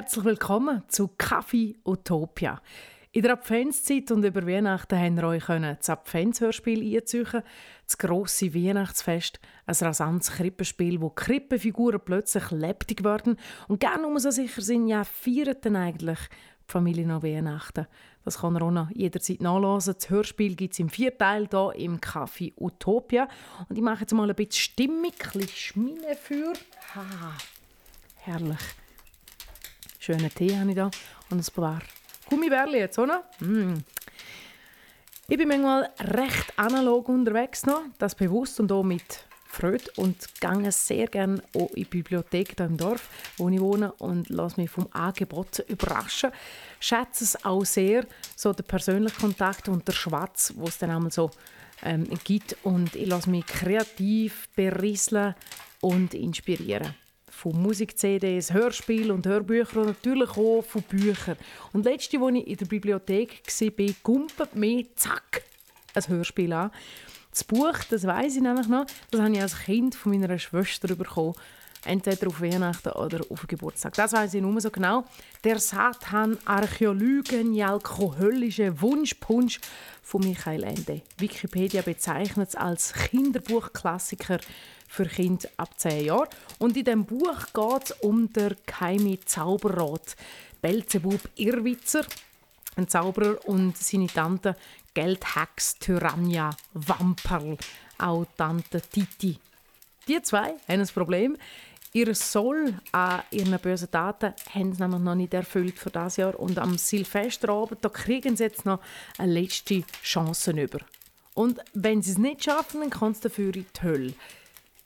Herzlich willkommen zu Kaffee Utopia. In der Adventszeit und über Weihnachten haben wir euch das Adventshörspiel einziehen, das grosse Weihnachtsfest, ein rasantes Krippenspiel, wo Krippenfiguren plötzlich lebendig werden und gerne um so sicher sind, ja, feiern dann eigentlich die Familie noch Weihnachten. Das kann ihr auch noch jederzeit nachlesen. Das Hörspiel gibt es im Vierteil hier im Café Utopia. Und ich mache jetzt mal ein bisschen Stimmung, ein bisschen Schmine für. Ha, herrlich. Schönen Tee habe ich da und ein paar Gummibärli jetzt, oder? Mm. Ich bin manchmal recht analog unterwegs noch, das bewusst und auch mit Freude und gehe sehr gerne auch in die Bibliothek hier im Dorf, wo ich wohne und lasse mich vom Angebot überraschen. Schätze es auch sehr, so den persönlichen Kontakt und der Schwatz, wo es dann einmal so ähm, gibt und ich lasse mich kreativ berieseln und inspirieren von Musik-CDs, Hörspielen und Hörbüchern und natürlich auch von Büchern. Und letzte, als ich in der Bibliothek war, gumpet mir, zack, ein Hörspiel an. Das Buch, das weiß ich nämlich noch, das habe ich als Kind von meiner Schwester bekommen. Entweder auf Weihnachten oder auf Geburtstag. Das weiß ich nur so genau. Der Satan Archäolygen alkoholische Wunschpunsch von Michael Ende. Wikipedia bezeichnet es als Kinderbuchklassiker für Kinder ab 10 Jahren. Und in dem Buch geht es um den geheime Zauberrat Belzebub Irrwitzer, ein Zauberer und seine Tante Geldhex Tyrannia Wamperl, auch Tante Titi. Die zwei haben ein Problem. Ihr Soll an ihren bösen Taten haben sie nämlich noch nicht erfüllt für das Jahr. Und am Silvesterabend da kriegen sie jetzt noch eine letzte Chance über. Und wenn sie es nicht schaffen, dann kommt es dafür in die Hölle.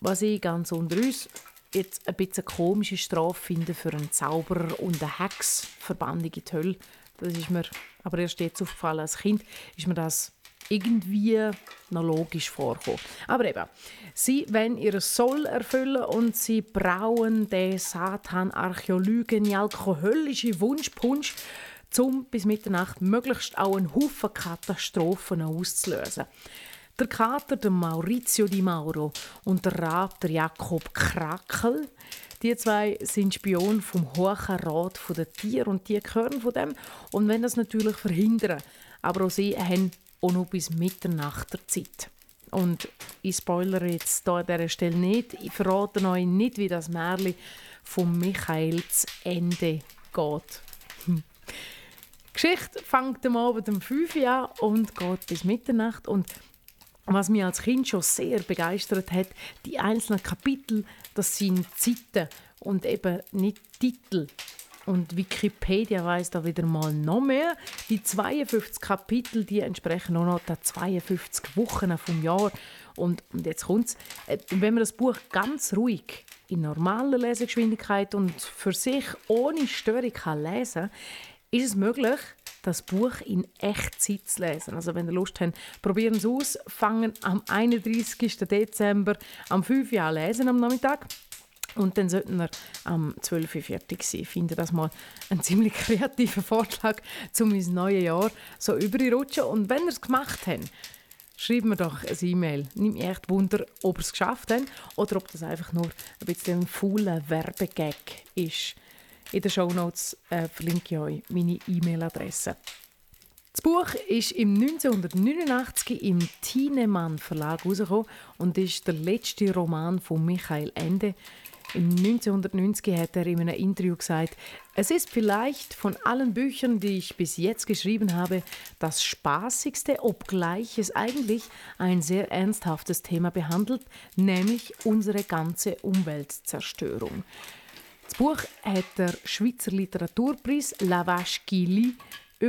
Was ich ganz unter uns jetzt ein bisschen komische Strafe finde für einen Zauberer und eine Hex, Verbandung in die Hölle. Das ist mir aber erst jetzt aufgefallen als Kind, ist mir das irgendwie noch logisch vorkommen. Aber eben, sie wollen ihr Soll erfüllen und sie brauen den Satan Archäolygen alkoholische Wunschpunsch, um bis Mitternacht möglichst auch einen Haufen Katastrophen auszulösen. Der Kater, der Maurizio Di Mauro und der Rat, der Jakob Krakel, die zwei sind Spion vom Hohen Rat der Tiere und die gehören von dem und wollen das natürlich verhindern. Aber auch sie haben auch noch bis Mitternacht der Zeit. Und ich spoilere jetzt hier an dieser Stelle nicht. Ich verrate euch nicht, wie das Märchen von Michael zu Ende geht. Die Geschichte fängt am Abend um 5 Uhr an und geht bis Mitternacht. Und was mich als Kind schon sehr begeistert hat, die einzelnen Kapitel, das sind Zeiten und eben nicht Titel. Und Wikipedia weiß da wieder mal noch mehr. Die 52 Kapitel, die entsprechen auch noch den 52 Wochen vom Jahr. Und, und jetzt kommt's. Äh, wenn man das Buch ganz ruhig in normaler Lesegeschwindigkeit und für sich ohne Störung kann lesen, ist es möglich, das Buch in Echtzeit zu lesen. Also wenn ihr Lust habt, probieren Sie aus. Fangen am 31. Dezember am 5 Uhr an lesen am Nachmittag. Und dann sollten wir am 12 Uhr fertig sein. Ich finde das mal einen ziemlich kreativen Vorschlag, um ins neue Jahr so überrutschen. Und wenn ihr es gemacht habt, schreibt mir doch ein E-Mail. Mich echt Wunder, ob ihr es geschafft habt oder ob das einfach nur ein bisschen ein fauler Werbegag ist. In den Shownotes äh, verlinke ich euch meine E-Mail-Adresse. Das Buch ist im 1989 im Thienemann Verlag herausgekommen und ist der letzte Roman von Michael Ende. Im 1990 hat er in einem Interview gesagt, es ist vielleicht von allen Büchern, die ich bis jetzt geschrieben habe, das spaßigste, obgleich es eigentlich ein sehr ernsthaftes Thema behandelt, nämlich unsere ganze Umweltzerstörung. Das Buch hat der Schweizer Literaturpreis La Vache Gili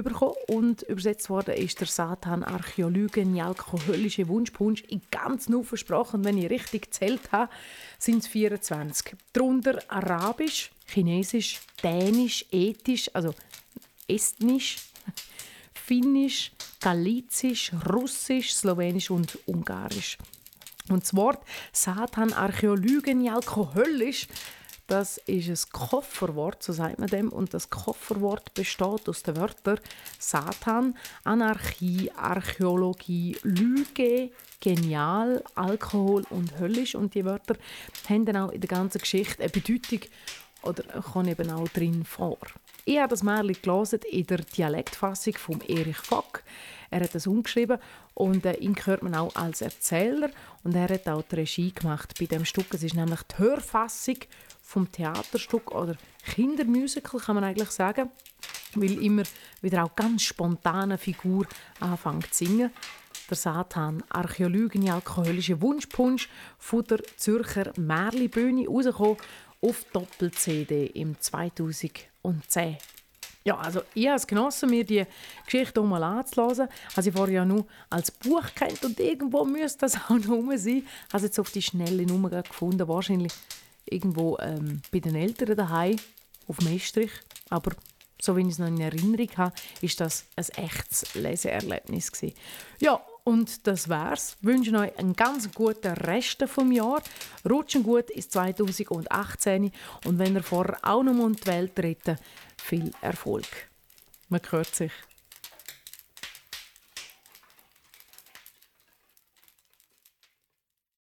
bekommen und übersetzt worden ist der Satan Archäolygen alkoholische Wunschpunsch in ganz nur versprochen. Wenn ich richtig gezählt habe, sind es 24. Darunter Arabisch, Chinesisch, Dänisch, Ethisch, also Estnisch, Finnisch, Galizisch, Russisch, Slowenisch und Ungarisch. Und das Wort Satan Archäolygen alkoholisch das ist ein Kofferwort, so sagt man dem. Und das Kofferwort besteht aus den Wörtern Satan, Anarchie, Archäologie, Lüge, Genial, Alkohol und Höllisch. Und die Wörter haben dann auch in der ganzen Geschichte eine Bedeutung, oder kommt eben auch drin vor. Ich habe das Märchen gelesen in der Dialektfassung von Erich Fock. Er hat das umgeschrieben und äh, ihn hört man auch als Erzähler und er hat auch die Regie gemacht bei dem Stück. Es ist nämlich die Hörfassung vom Theaterstück oder Kindermusical kann man eigentlich sagen, weil immer wieder auch ganz spontane Figur anfängt zu singen. Der Satan, Archäologen, alkoholische Wunschpunsch von der Zürcher Märlibühne rausgekommen auf Doppel-CD im 2010. Ja, also ich habe es genossen, mir die Geschichte mal anzuhören. Also ich vorher ja nur als Buch kennt und irgendwo müsste das auch noch rum sein. Ich habe es jetzt auf die schnelle Nummer gefunden, wahrscheinlich irgendwo ähm, bei den Eltern daheim auf Mestrich. Aber so wie ich es noch in Erinnerung habe, ist das ein echtes Leseerlebnis gewesen. Ja, und das wär's. Ich wünsche euch einen ganz guten Rest vom Jahr. Rutschen gut ins 2018 und wenn ihr vorher auch noch um die Welt retten, viel Erfolg. Man hört sich.